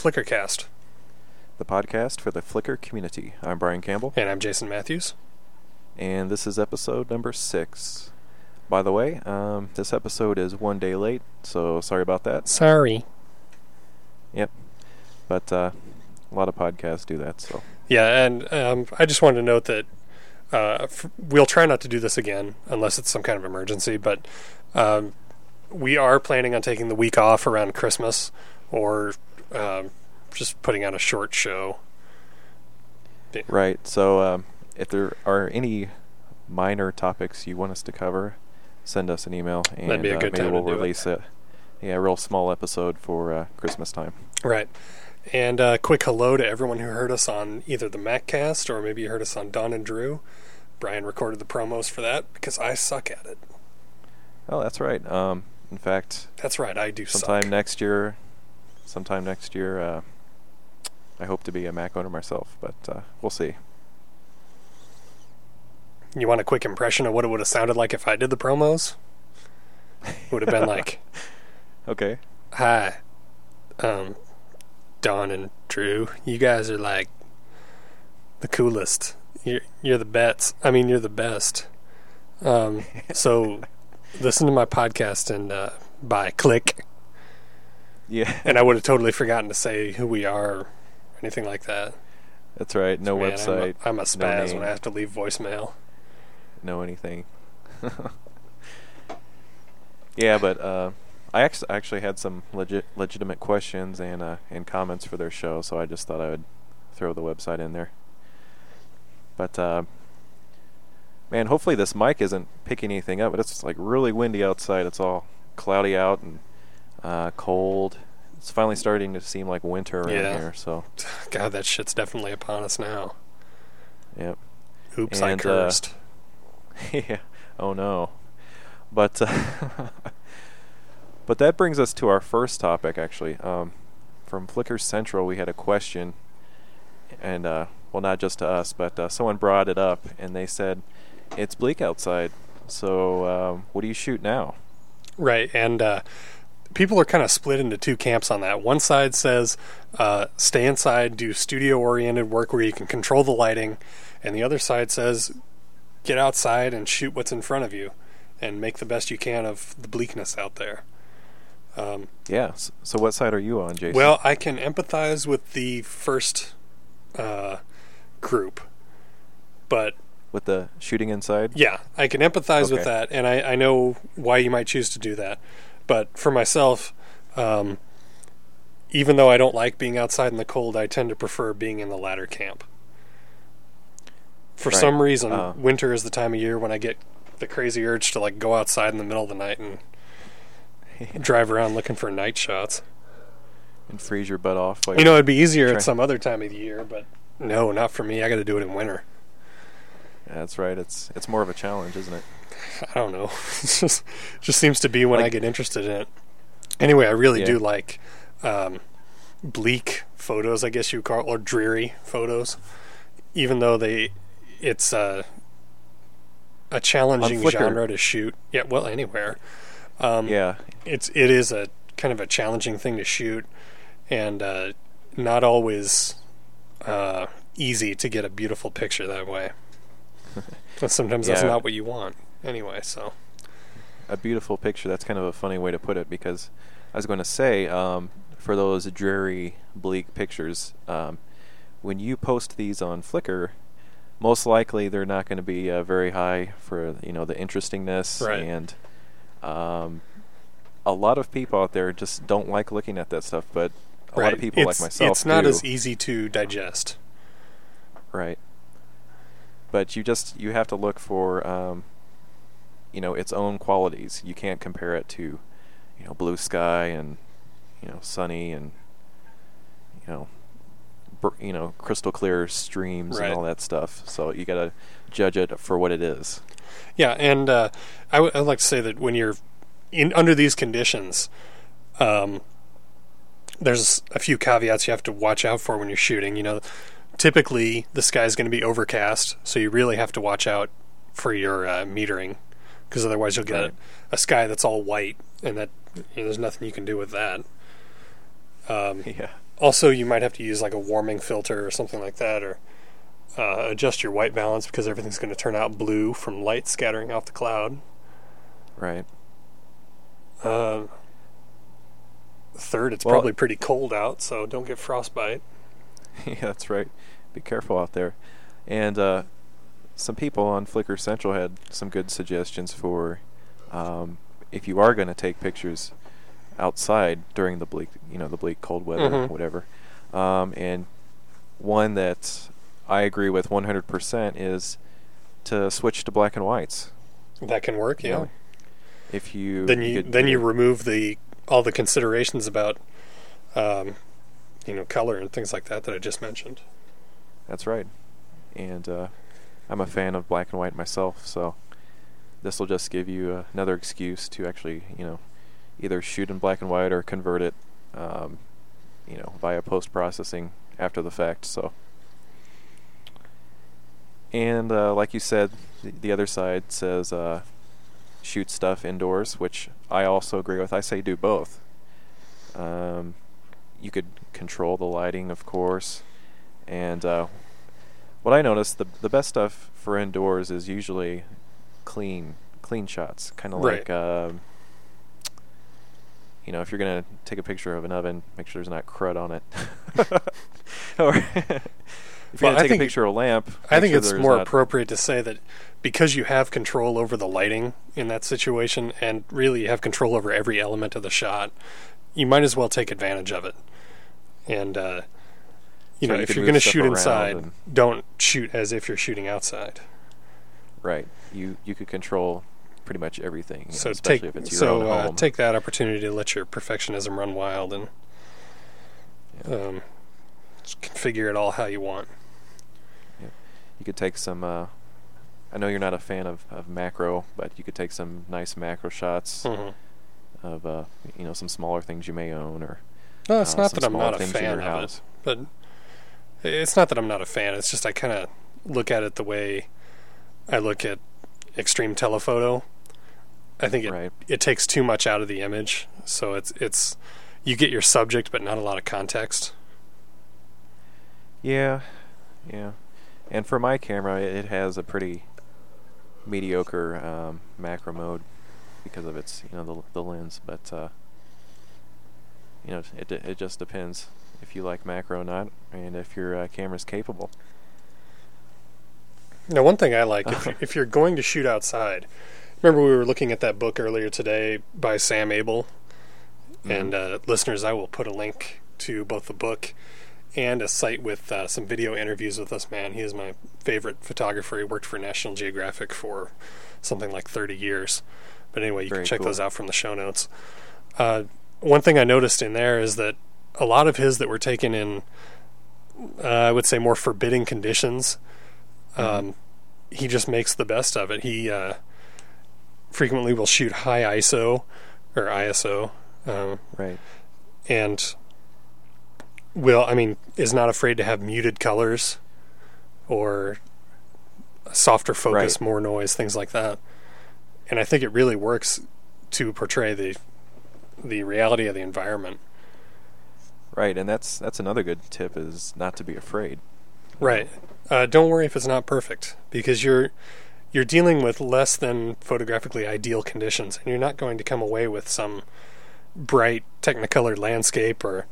Flickrcast. the podcast for the Flickr community. I'm Bryan Campbell, And I'm Jason Matthews. and this is episode number six. By the way, um, this episode is one day late, so sorry about that. Sorry. Yep, but uh, a lot of podcasts do that. So Yeah, and um, I just wanted to note that uh, f- we'll try not to do this again unless it's some kind of emergency, but um, we are planning on taking the week off around Christmas or um, just putting on a short show. right. So um, if there are any minor topics you want us to cover, send us an email, and a uh, maybe we'll it. release it. Yeah, a real small episode for uh, Christmas time. Right. And uh, quick hello to everyone who heard us on either the MacCast or maybe you heard us on Don and Drew. Bryan recorded the promos for that because I suck at it. Oh, that's right. Um, in fact, That's right, I do sometime suck. next year, sometime next year, uh, I hope to be a Mac owner myself, but uh, we'll see. You want a quick impression of what it would have sounded like if I did the promos? It would have been like, Okay. "Hi, um, Don and Drew, you guys are like the coolest. You're you're the best. I mean, you're the best. Um, so listen to my podcast and uh, bye. Click." Yeah, And I would have totally forgotten to say who we are or anything like that. that's right. No Man, website, I'm a, I'm a spaz name. when I have to leave voicemail. no anything. yeah, but uh, I actually actually had some legit legitimate questions and uh, and comments for their show, so I just thought I would throw the website in there. But uh, man, hopefully this mic isn't picking anything up. But it's like really windy outside. It's all cloudy out and uh, cold. It's finally starting to seem like winter around Yeah. here. So, God, that shit's definitely upon us now. yep. Oops, I And, uh, cursed. yeah. Oh no. But uh, but that brings us to our first topic actually. Um, from Flickr Central, we had a question, and uh, well, not just to us, but uh, someone brought it up, and they said it's bleak outside. So um, what do you shoot now? Right, and uh, people are kind of split into two camps on that. One side says uh, stay inside, do studio oriented work where you can control the lighting, and the other side says get outside and shoot what's in front of you and make the best you can of the bleakness out there. Um, Yeah. So what side are you on, Jason? well, I can empathize with the first uh, group, but with the shooting inside. Yeah, I can empathize with that, and I, I know why you might choose to do that. But for myself, um, even though I don't like being outside in the cold, I tend to prefer being in the latter camp. For Right. some reason, Uh. winter is the time of year when I get the crazy urge to like go outside in the middle of the night and drive around looking for night shots. and freeze your butt off. You know, it'd be easier Try- at some other time of the year, but no, not for me. I got to do it in winter. That's right. It's it's more of a challenge, isn't it? I don't know. It's just just seems to be when I get interested in it. Anyway, I really Yeah. do like um, bleak photos, I guess you call it, or dreary photos, even though they it's uh, a challenging genre to shoot. Yeah, well, anywhere. Um, Yeah. it's it is a kind of a challenging thing to shoot, and uh, not always uh, easy to get a beautiful picture that way. But sometimes that's not what you want. Anyway, so a beautiful picture. That's kind of a funny way to put it because I was going to say um, for those dreary, bleak pictures, um, when you post these on Flickr, most likely they're not going to be uh, very high for you know the interestingness Right. and um, a lot of people out there just don't like looking at that stuff. But a lot of people it's, like myself It's not do. as easy to digest. Right. But you just you have to look for um, you know its own qualities. You can't compare it to you know blue sky and you know sunny and you know br- you know crystal clear streams Right. and all that stuff. So you got to judge it for what it is. Yeah, and uh, I w- I'd like to say that when you're in under these conditions, um, there's a few caveats you have to watch out for when you're shooting. You know, typically the sky's going to be overcast, so you really have to watch out for your uh, metering, because otherwise you'll get Right. a sky that's all white, and that you know, there's nothing you can do with that. Um, Yeah. also, you might have to use like a warming filter or something like that, or uh, adjust your white balance because everything's going to turn out blue from light scattering off the cloud. Right. Uh, third, it's Well- probably pretty cold out, so don't get frostbite. yeah, that's right. Be careful out there. And uh, some people on Flickr Central had some good suggestions for um, if you are going to take pictures outside during the bleak, you know, the bleak cold weather, Mhm. whatever. Um, and one that I agree with 100% is to switch to black and whites. That can work, You yeah. know, if you then you then you remove the all the considerations about um, you know color and things like that that I just mentioned. That's right. And uh, I'm a fan of black and white myself, so this will just give you another excuse to actually, you know, either shoot in black and white or convert it, um, you know, via post processing after the fact. So, and uh, like you said, the, the other side says uh, shoot stuff indoors, which I also agree with. I say do both. Um, you could control the lighting, of course, and uh, what I noticed the the best stuff for indoors is usually clean clean shots, kind of Right. like um, you know if you're gonna take a picture of an oven, make sure there's not crud on it. or if you're Well, gonna take a picture of a lamp, I think sure it's more appropriate to say that because you have control over the lighting in that situation, and really you have control over every element of the shot, you might as well take advantage of it. And uh, you know, if you're going to shoot inside, don't shoot as if you're shooting outside. right. You you could control pretty much everything. you know, so take if it's your so uh, take that opportunity to let your perfectionism run wild and Yeah. um, configure it all how you want. You could take some. Uh, I know you're not a fan of, of macro, but you could take some nice macro shots Mhm. of uh, you know some smaller things you may own, or No, it's uh, not that I'm not a fan of house. it, but it's not that I'm not a fan. It's just I kind of look at it the way I look at extreme telephoto. I think it Right. it takes too much out of the image, so it's it's you get your subject but not a lot of context. Yeah, yeah. And for my camera, it has a pretty mediocre um, macro mode because of its you know the the lens, but uh, you know it it just depends if you like macro or not, and if your uh, camera's capable. Now, one thing I like if you, if you're going to shoot outside, remember we were looking at that book earlier today by Sam Abell, and uh, listeners, I will put a link to both the book and a site with uh, some video interviews with this man. He is my favorite photographer. He worked for National Geographic for something like 30 years. But anyway, you Very can check cool. those out from the show notes. Uh, one thing I noticed in there is that a lot of his that were taken in, uh, I would say, more forbidding conditions. Um, he just makes the best of it. He uh, frequently will shoot high ISO or ISO, um, Right. and will I mean is not afraid to have muted colors or softer focus, Right. more noise, things like that. And I think it really works to portray the the reality of the environment. Right, and that's that's another good tip is not to be afraid. Right. Uh, don't worry if it's not perfect because you're you're dealing with less than photographically ideal conditions, and you're not going to come away with some bright Technicolor landscape or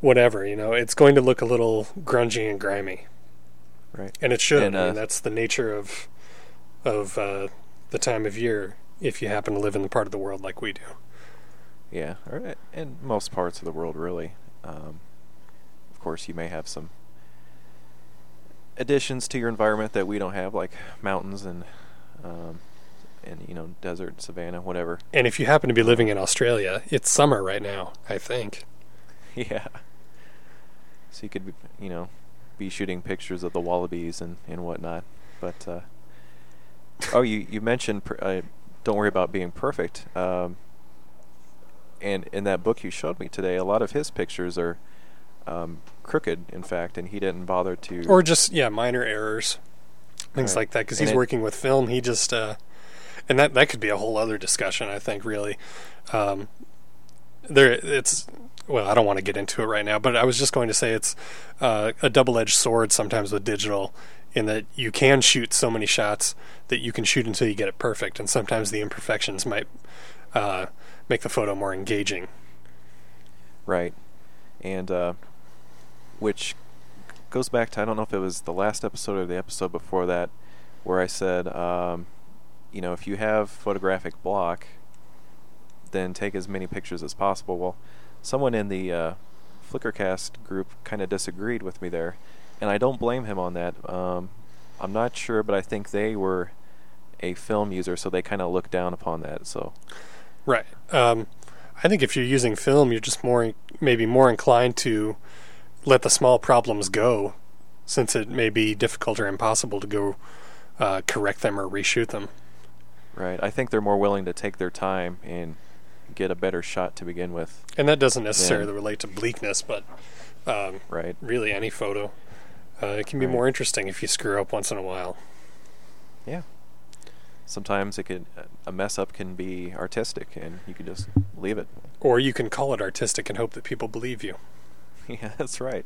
whatever. You know, it's going to look a little grungy and grimy, Right. and it should. And, I uh, mean, that's the nature of of uh, the time of year. If you happen to live in the part of the world like we do, Yeah, in most parts of the world, really. Um, of course, you may have some additions to your environment that we don't have, like mountains and um, and you know desert, savanna, whatever. and if you happen to be living in Australia, it's summer right now. I think. yeah. So you could, be, you know, be shooting pictures of the wallabies and and whatnot. But uh, oh, you you mentioned uh, don't worry about being perfect. Um, and in that book you showed me today, a lot of his pictures are um, crooked, in fact, and he didn't bother to. or just yeah minor errors things Right. like that because he's it- working with film he just uh and that that could be a whole other discussion i think really um there it's well, I don't want to get into it right now, but I was just going to say it's uh, a double-edged sword sometimes with digital, in that you can shoot so many shots that you can shoot until you get it perfect, and sometimes the imperfections might uh, make the photo more engaging. Right, and uh, which goes back to I don't know if it was the last episode or the episode before that, where I said, um, you know, if you have photographic block, then take as many pictures as possible. Well, someone in the uh, Flickrcast group kind of disagreed with me there, and I don't blame him on that. Um, I'm not sure, but I think they were a film user, so they kind of looked down upon that. So, right. Um, I think if you're using film, you're just more maybe more inclined to let the small problems go, since it may be difficult or impossible to go uh, correct them or reshoot them. Right. I think they're more willing to take their time and get a better shot to begin with. And that doesn't necessarily relate to bleakness, but um, right. really any photo. Uh, it can be right. more interesting if you screw up once in a while. Yeah. Sometimes it could a mess up can be artistic, and you can just leave it. Or you can call it artistic and hope that people believe you. Yeah, that's right.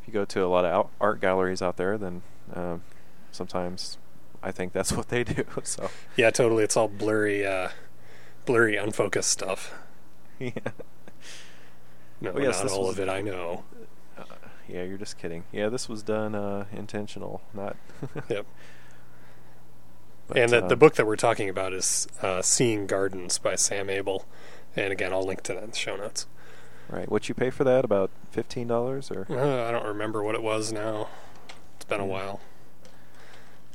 If you go to a lot of art galleries out there, then um, sometimes I think that's what they do. So yeah, totally. It's all blurry, uh, blurry, unfocused stuff. Yeah. No, oh, yes, not all was, of it. I know. Uh, yeah, you're just kidding. Yeah, this was done uh, intentional, not. yep. But, and the, um, the book that we're talking about is uh, Seeing Gardens by Sam Abell. And again, I'll link to that in the show notes. Right. What you pay for that? About fifteen dollars, or uh, I don't remember what it was now. It's been a while.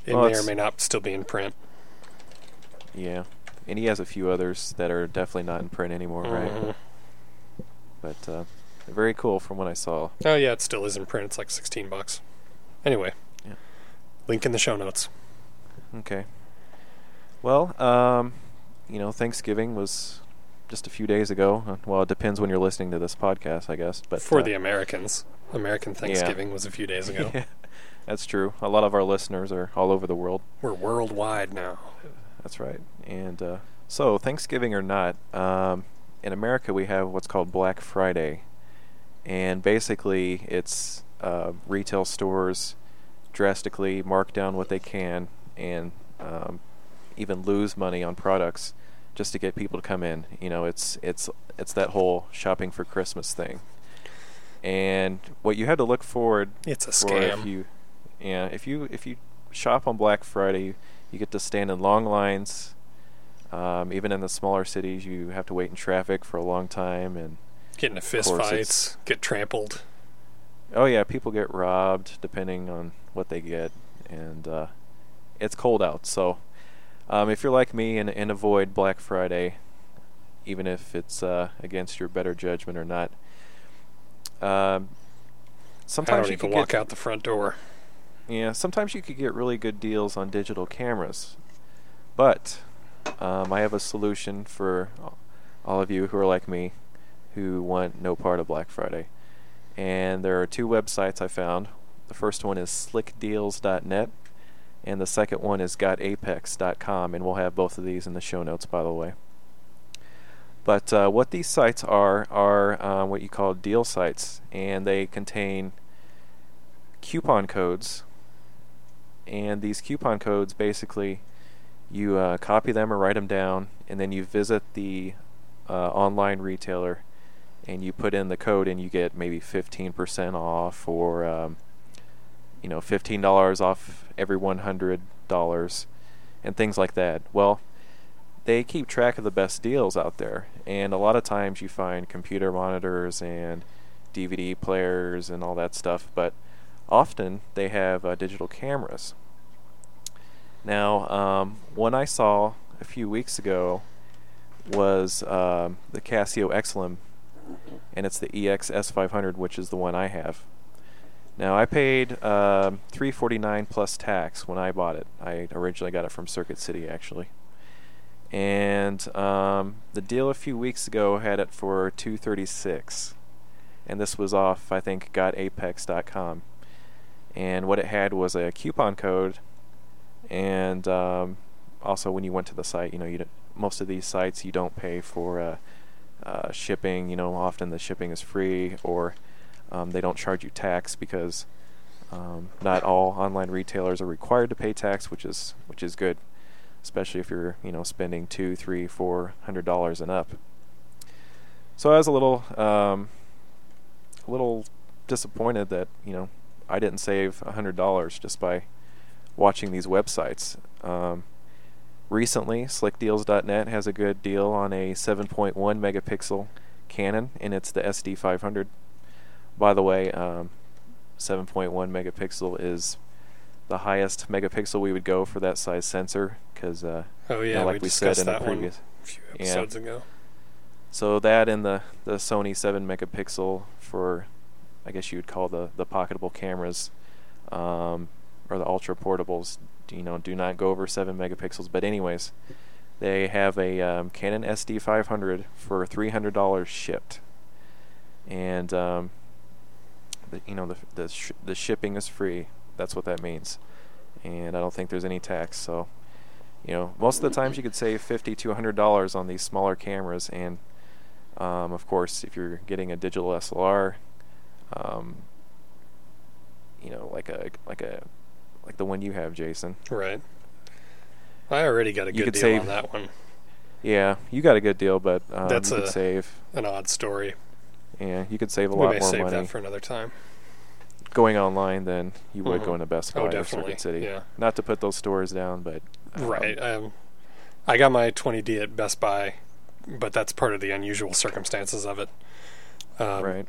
It Well, may or may not still be in print. yeah. And he has a few others that are definitely not in print anymore, right? Mhm. But uh, very cool from what I saw. Oh yeah, it still is in print. It's like sixteen bucks. Anyway, Yeah. link in the show notes. Okay. Well, um, you know, Thanksgiving was just a few days ago. Uh, Well, it depends when you're listening to this podcast, I guess. But For uh, the Americans, American Thanksgiving was a few days ago. yeah, that's true. A lot of our listeners are all over the world. We're worldwide now. That's right. And uh, so, Thanksgiving or not, um, in America we have what's called Black Friday, and basically it's uh, retail stores drastically mark down what they can and um, even lose money on products just to get people to come in. You know, it's it's it's that whole shopping for Christmas thing. And what you had to look forward It's a for if scam. you yeah if you if you shop on black friday you get to stand in long lines um, even in the smaller cities you have to wait in traffic for a long time and Get into fist fights, get trampled. oh yeah people get robbed depending on what they get and uh, it's cold out so um, if you're like me and, and avoid black friday even if it's uh, against your better judgment or not um, I sometimes don't you even can walk get, out the front door. Yeah, sometimes you could get really good deals on digital cameras. But um, I have a solution for all of you who are like me who want no part of Black Friday. And there are two websites I found. The first one is slickdeals.net, and the second one is gotapex.com. And we'll have both of these in the show notes, by the way. But uh, what these sites are are uh, what you call deal sites, and they contain coupon codes. And these coupon codes basically, you uh, copy them or write them down, and then you visit the uh, online retailer, and you put in the code, and you get maybe 15% off, or um, you know, $15 off every $100, and things like that. Well, they keep track of the best deals out there, and a lot of times you find computer monitors and DVD players and all that stuff, but often they have uh, digital cameras. Now, um, one I saw a few weeks ago was um, the Casio Exilim, and it's the EX S500, which is the one I have. Now, I paid um, 349 plus tax when I bought it. I originally got it from Circuit City, actually. And um, the deal a few weeks ago had it for 236 and this was off I think gotapex.com. And what it had was a coupon code, and um, also when you went to the site, you know, you most of these sites you don't pay for uh, uh, shipping. You know, often the shipping is free, or um, they don't charge you tax because um, not all online retailers are required to pay tax, which is which is good, especially if you're you know spending two, three, four hundred dollars and up. So I was a little um, a little disappointed that you know I didn't save hundred dollars just by watching these websites. Um, recently, SlickDeals.net has a good deal on a 7.1 megapixel Canon, and it's the SD500. By the way, um, 7.1 megapixel is the highest megapixel we would go for that size sensor because, uh, Oh yeah, you know, like we, we, said in the previous. a few Yeah. episodes ago. So that and the the Sony 7 megapixel for, I guess you would call the the pocketable cameras, um, or the ultra portables. You know, do not go over 7 megapixels. But anyways, they have a um, Canon SD500 for $300 shipped, and um, the, you know the the sh- the shipping is free. That's what that means, and I don't think there's any tax. So. You know, most of the times you could save fifty to hundred dollars on these smaller cameras, and um, of course, if you're getting a digital SLR, um, you know, like a like a like the one you have, Jason. Right. I already got a You good could deal save- on that one. Yeah, you got a good deal, but um, That's a- save. An odd story. Yeah, you could save a lot of money. we lot may more save money that for another time. going online than you would Mhm. going to Best Buy Oh, or. Circuit City. Yeah. Not to put those stores down, but um, Right. Um, I got my 20D at Best Buy, but that's part of the unusual circumstances of it. Um, right.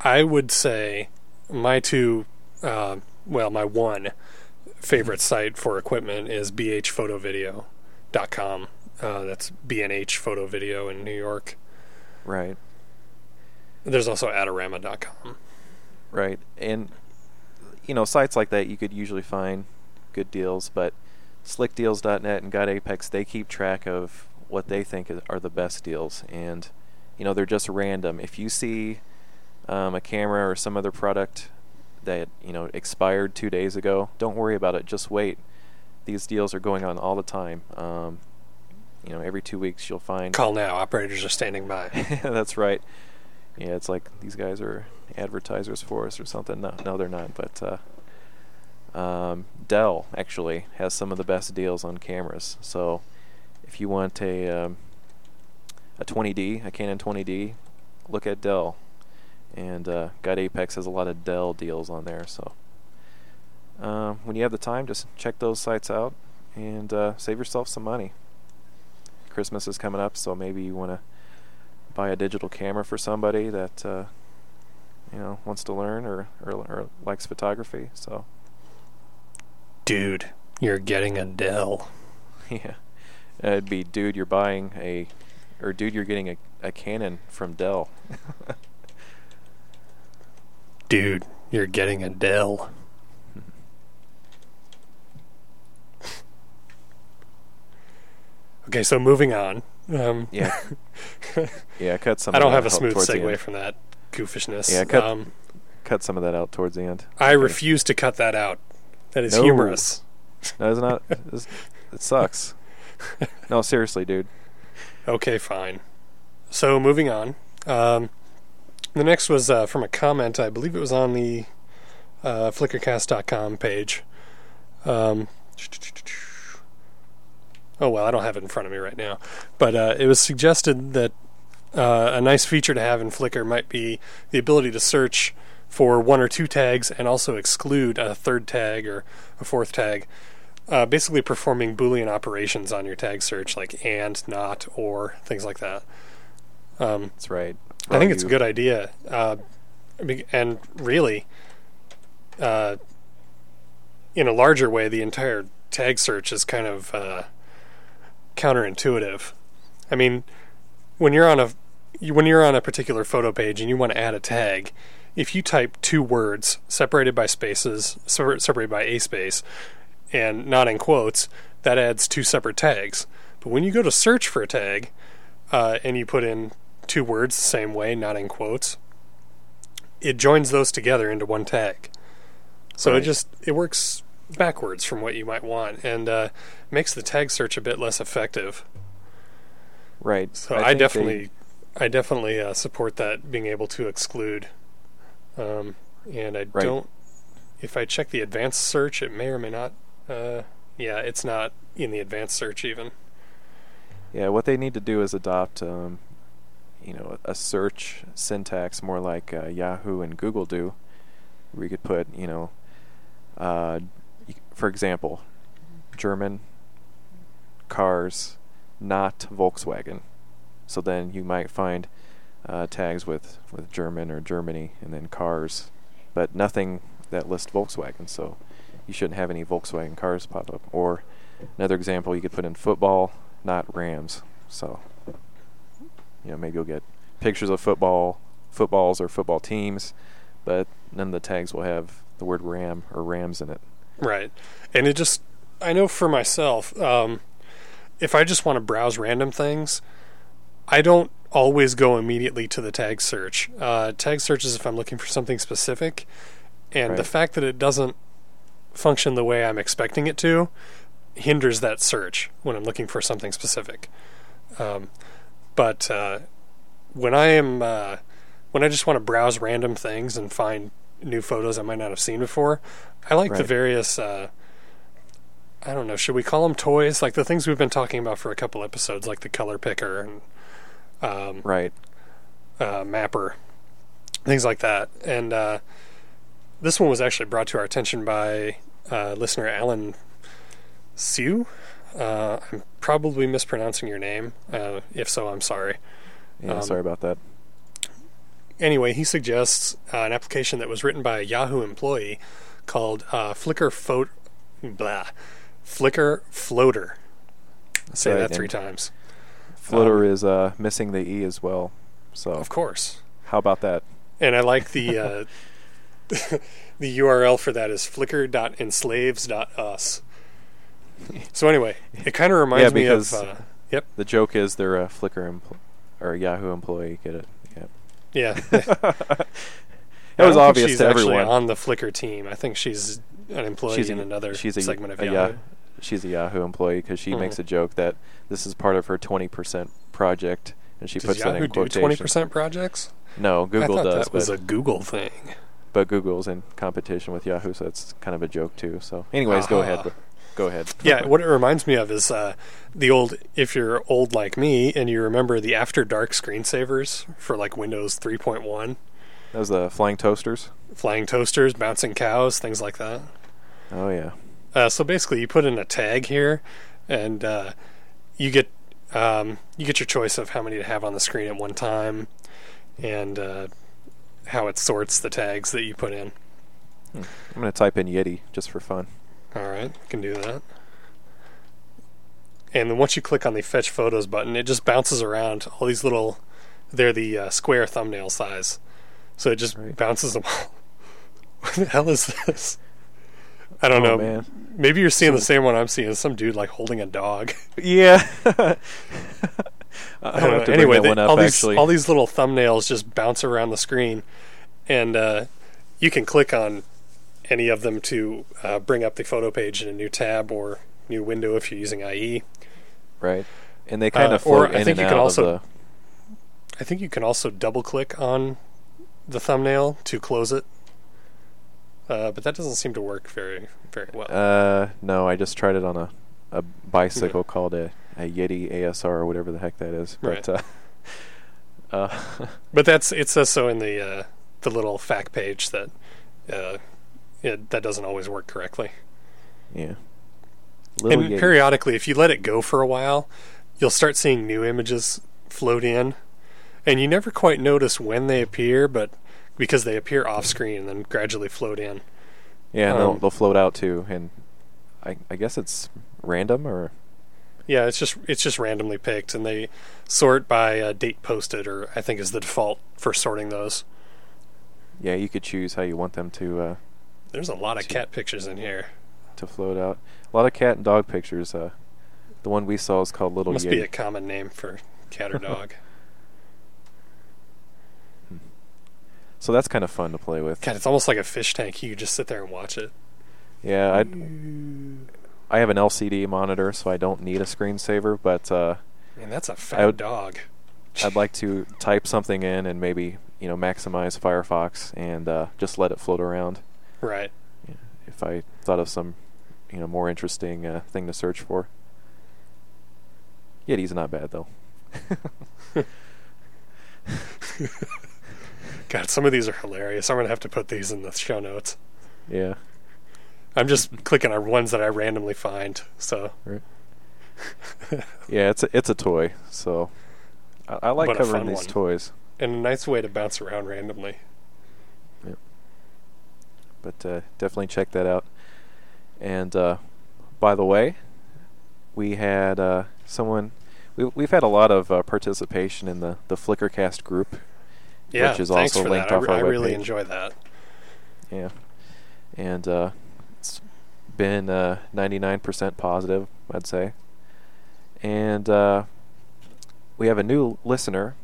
I would say my two, uh, well, my one favorite site for equipment is bhphotovideo.com. Uh, that's B&H Photo Video in New York. Right. There's also Adorama.com. Right. And you know, sites like that you could usually find good deals, but slickdeals.net and GotApex they keep track of what they think is- are the best deals and you know, they're just random. If you see um, a camera or some other product that, you know, expired 2 days ago, don't worry about it, just wait. These deals are going on all the time. Um, you know, every 2 weeks you'll find Call now. Operators are standing by. That's right. Yeah, it's like these guys are advertisers for us or something. No, no, they're not. But uh, um, Dell actually has some of the best deals on cameras. So if you want a um, a 20D, a Canon 20D, look at Dell. And uh, Apex has a lot of Dell deals on there. So uh, when you have the time, just check those sites out and uh, save yourself some money. Christmas is coming up, so maybe you want to buy a digital camera for somebody that uh, you know wants to learn or, or or likes photography. So Dude, you're getting a Dell. yeah, it'd be dude, you're buying a, or dude, you're getting a, a Canon from Dell. Dude, you're getting a Dell. Okay, so moving on. Um, Yeah, yeah, cut some. I don't have a smooth segue from that goofishness. Yeah, cut- um, Cut some of that out towards the end. I Okay. refuse to cut that out. That is No. humorous. No, it's not. It's, it sucks. No, seriously, dude. Okay, fine. So moving on. Um, the next was uh, from a comment. I believe it was on the uh, Flickrcast.com page. Um, oh well, I don't have it in front of me right now, but uh, it was suggested that uh, a nice feature to have in Flickr might be the ability to search for one or two tags and also exclude a third tag or a fourth tag. Uh, basically, performing Boolean operations on your tag search, like and, not, or, things like that. Um, That's right. I think it's a good idea. Uh, and really, uh, in a larger way, the entire tag search is kind of uh, counterintuitive. I mean, when you're on a when you're on a particular photo page and you want to add a tag, if you type two words separated by spaces, separated by a space, and not in quotes, that adds two separate tags. But when you go to search for a tag, uh, and you put in two words the same way, not in quotes, it joins those together into one tag. So it just it works backwards from what you might want, and uh, makes the tag search a bit less effective. Right. So I I, think they- definitely I definitely uh, support that being able to exclude. Um, and I Right. don't. If I check the advanced search, it may or may not. Uh, yeah, it's not in the advanced search even. Yeah, what they need to do is adopt, um, you know, a search syntax more like uh, Yahoo and Google do, where you could put, you know, uh, for example, German cars, not Volkswagen. So then you might find uh, tags with, with German or Germany and then cars, but nothing that lists Volkswagen. So you shouldn't have any Volkswagen cars pop up. Or another example, you could put in football, not Rams. So you know maybe you'll get pictures of football, footballs or football teams, but none of the tags will have the word Ram or Rams in it. Right. And it just, I know for myself, um, if I just want to browse random things, I don't always go immediately to the tag search. Uh, tag search is if I'm looking for something specific, and the fact that it doesn't function the way I'm expecting it to hinders that search when I'm looking for something specific. Um, but uh, when I am uh, when I just want to browse random things and find new photos I might not have seen before, I like the various. Uh, I don't know. Should we call them toys? Like the things we've been talking about for a couple episodes, like the color picker and um, Right. uh, mapper, things like that. And uh, this one was actually brought to our attention by uh, listener Alan Sue. Uh, I'm probably mispronouncing your name. Uh, if so, I'm sorry. Yeah, Um, sorry about that. Anyway, he suggests uh, an application that was written by a Yahoo employee called uh, Flickr Photo. Blah. Flickr Floatr. Say right, that three times. Floatr um, is uh, missing the E as well. So Of course. how about that? And I like the uh, the URL for that is flickr.enslaves.us. So anyway, it kind of reminds Yeah, me of uh, yep, The joke is they're a Flickr empl- or a Yahoo employee. Get it? Yeah. yeah. That was obvious she's to actually everyone. on the Flickr team. I think she's an employee she's in a, another she's a, segment of Yahoo. Yah- she's a Yahoo employee because she makes Mhm. a joke that this is part of her 20% project, and she Does puts that Yahoo in do quotation. twenty percent projects? No, Google I thought does, that was a Google thing. but Google's in competition with Yahoo, so it's kind of a joke too. So, anyways, go ahead. Go ahead. Yeah, what it reminds me of is uh, the old. If you're old like me and you remember the After Dark screensavers for like Windows 3.1, That was the flying toasters. flying toasters, bouncing cows, things like that. Oh yeah. Uh, so basically, you put in a tag here, and uh, you get um, you get your choice of how many to have on the screen at one time, and uh, how it sorts the tags that you put in. I'm gonna type in Yeti just for fun. All right, can do that. And then once you click on the fetch photos button, it just bounces around all these little. They're the uh, square thumbnail size, so it just Right. bounces them all. what the hell is this? I don't oh, know. man. Maybe you're seeing the same one I'm seeing. Some dude like holding a dog. Yeah. I don't know. Anyway, they- up all these all these little thumbnails just bounce around the screen, and uh, you can click on any of them to uh, bring up the photo page in a new tab or new window if you're using IE. right. And they kind Uh, of or float I think and you out can also- the. I think you can also double click on the thumbnail to close it, uh, but that doesn't seem to work very very well. Uh, no, I just tried it on a a bicycle called a, a Yeti ASR or whatever the heck that is. But uh, uh, but that's it says so in the uh, the little fact page that uh, it, that doesn't always work correctly. yeah. Little and Yeti. periodically, if you let it go for a while, you'll start seeing new images float in, and you never quite notice when they appear, but because they appear off screen and then gradually float in. yeah, and they'll um, they'll float out too, and I I guess it's random or Yeah, it's just it's just randomly picked, and they sort by uh, date posted, or I think is the default for sorting those. yeah, you could choose how you want them to uh, There's a lot of cat pictures in here. to float out. A lot of cat and dog pictures. Uh, the one we saw is called Little Must Yeti. be a common name for cat or dog. So that's kind of fun to play with. God, it's almost like a fish tank. You just sit there and watch it. Yeah, I I have an LCD monitor, so I don't need a screensaver. But uh, Man, that's a fat would- dog. I'd like to type something in and maybe you know maximize Firefox and uh, just let it float around. Right. If I thought of some you know more interesting uh, thing to search for. Yeti's not bad though. God, some of these are hilarious. I'm gonna have to put these in the show notes. Yeah. I'm just clicking on ones that I randomly find. So Right. yeah, it's a, it's a toy, so I, I like But covering these one. toys. and a nice way to bounce around randomly. but uh, definitely check that out. And uh, by the way, we had uh, someone. We, we've had a lot of uh, participation in the the Flickrcast group. Yeah, Which is also for linked that. I, off re- our I really enjoy that. Yeah, and uh, it's been uh, 99% positive, I'd say. And uh, we have a new listener,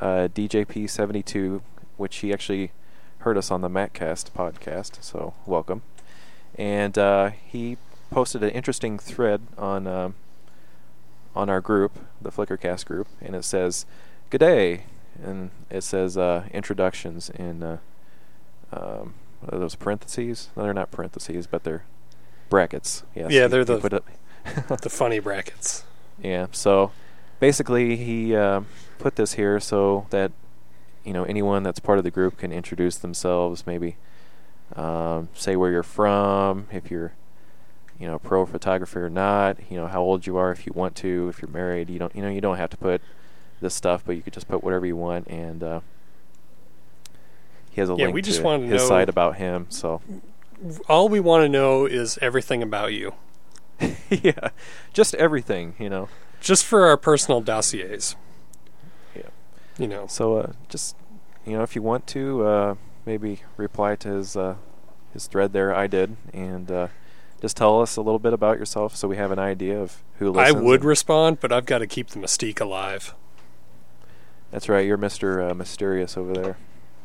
uh, DJP72, which he actually heard us on the MacCast podcast, so welcome. And uh, he posted an interesting thread on um, on our group, the Flickrcast group, and it says, "Good day," and it says uh, introductions in uh, um, those parentheses. No, they're not parentheses, but they're brackets. Yes, Yeah, he- they're he the- The funny brackets. yeah. So basically, he uh, put this here so that you know anyone that's part of the group can introduce themselves. Maybe um, say where you're from, if you're you know a pro photographer or not. You know how old you are if you want to. If you're married, you don't. You know you don't have to put this stuff, but you could just put whatever you want. And uh, he has a Yeah, link we just to wanna his know- site about him. So All we want to know is everything about you, yeah, just everything. You know. just for our personal dossiers. Yeah. You know, So uh, just you know, if you want to, uh, maybe reply to his uh, his thread there. I did, and uh, just tell us a little bit about yourself, so we have an idea of who I would respond, but I've got to keep the mystique alive. That's right. You're Mister uh, Mysterious over there.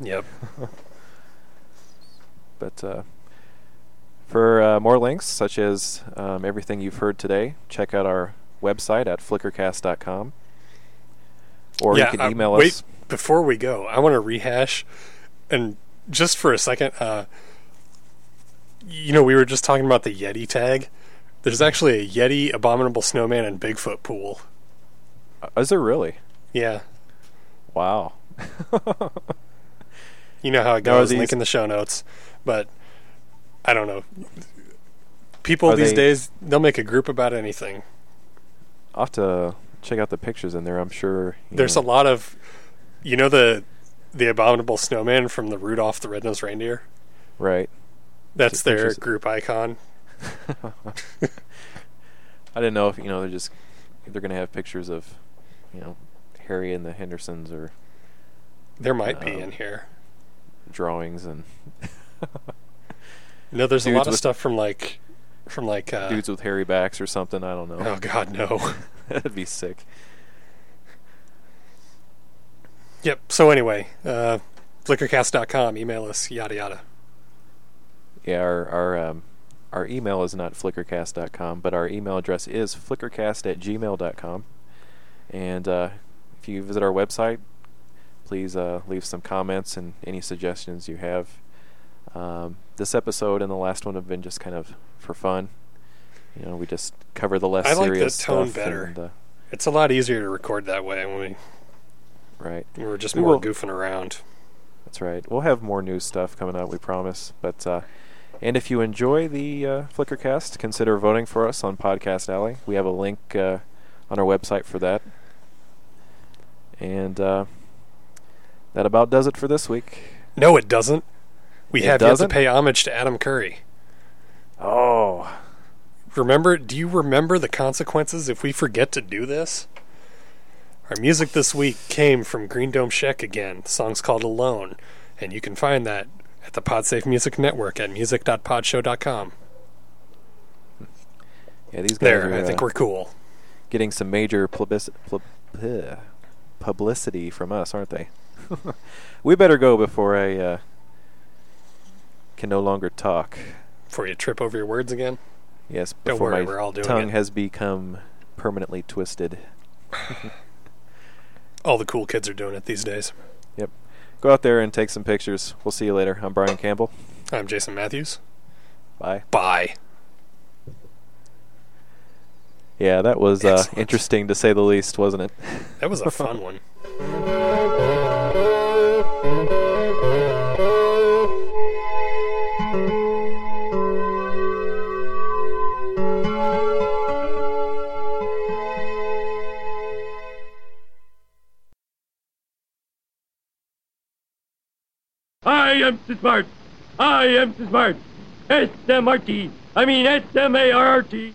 Yep. But uh, for uh, more links, such as um, everything you've heard today, check out our website at flickrcast.com. Or yeah, you can uh, email wait, us. before we go, I want to rehash, and just for a second, uh, you know, we were just talking about the Yeti tag. There's actually a Yeti, Abominable Snowman, and Bigfoot pool. Uh, Is there really? Yeah, Wow. you know how it goes. Link in the show notes, but I don't know. People Are these they- days, they'll make a group about anything. I'll have to check out the pictures in there. I'm sure. There's know- a lot of, you know, the the Abominable Snowman from the Rudolph the Red-Nosed Reindeer. right. That's their pictures- group icon. I didn't know if you know they're just they're gonna have pictures of you know Harry and the Hendersons or There might be Um, in here. drawings and No, there's a lot of stuff from like, from like. Uh, dudes with hairy backs or something. I don't know. oh God, no. That'd be sick. yep. So anyway, uh, flickrcast.com. Email us. Yada yada. Yeah, our our um, our email is not flickrcast.com, but our email address is flickrcast at gmail.com. And uh, if you visit our website, please uh, leave some comments and any suggestions you have. Um, this episode and the last one have been just kind of for fun. You know, we just cover the less I like the serious tone stuff better. And, uh, It's a lot easier to record that way when we, right. we were just We more will- goofing around. That's right. We'll have more new stuff coming out, we promise. But uh, and if you enjoy the uh, Flickrcast, consider voting for us on Podcast Alley. We have a link uh, on our website for that. And uh, that about does it for this week. No, it doesn't. We It have doesn't? yet to pay homage to Adam Curry. Oh, Remember? Do you remember the consequences if we forget to do this? Our music this week came from Greendome Sheck again. The song's called Alone, and you can find that at the Podsafe Music Network at music.podshow.com. yeah, these guys There, are I think uh, we're cool. getting some major publici- pub- ugh, publicity from us, aren't they? we better go before I uh, can no longer talk. Before you trip over your words again. Yes, before worry, my we're all doing tongue it. has become permanently twisted. All the cool kids are doing it these days. Yep. Go out there and take some pictures. We'll see you later. I'm Bryan Campbell. I'm Jason Matthews. Bye. Bye. Yeah, that was uh, interesting to say the least, wasn't it? That was a fun one. I am smart. I am smart. S M R T. I mean S M A R R T.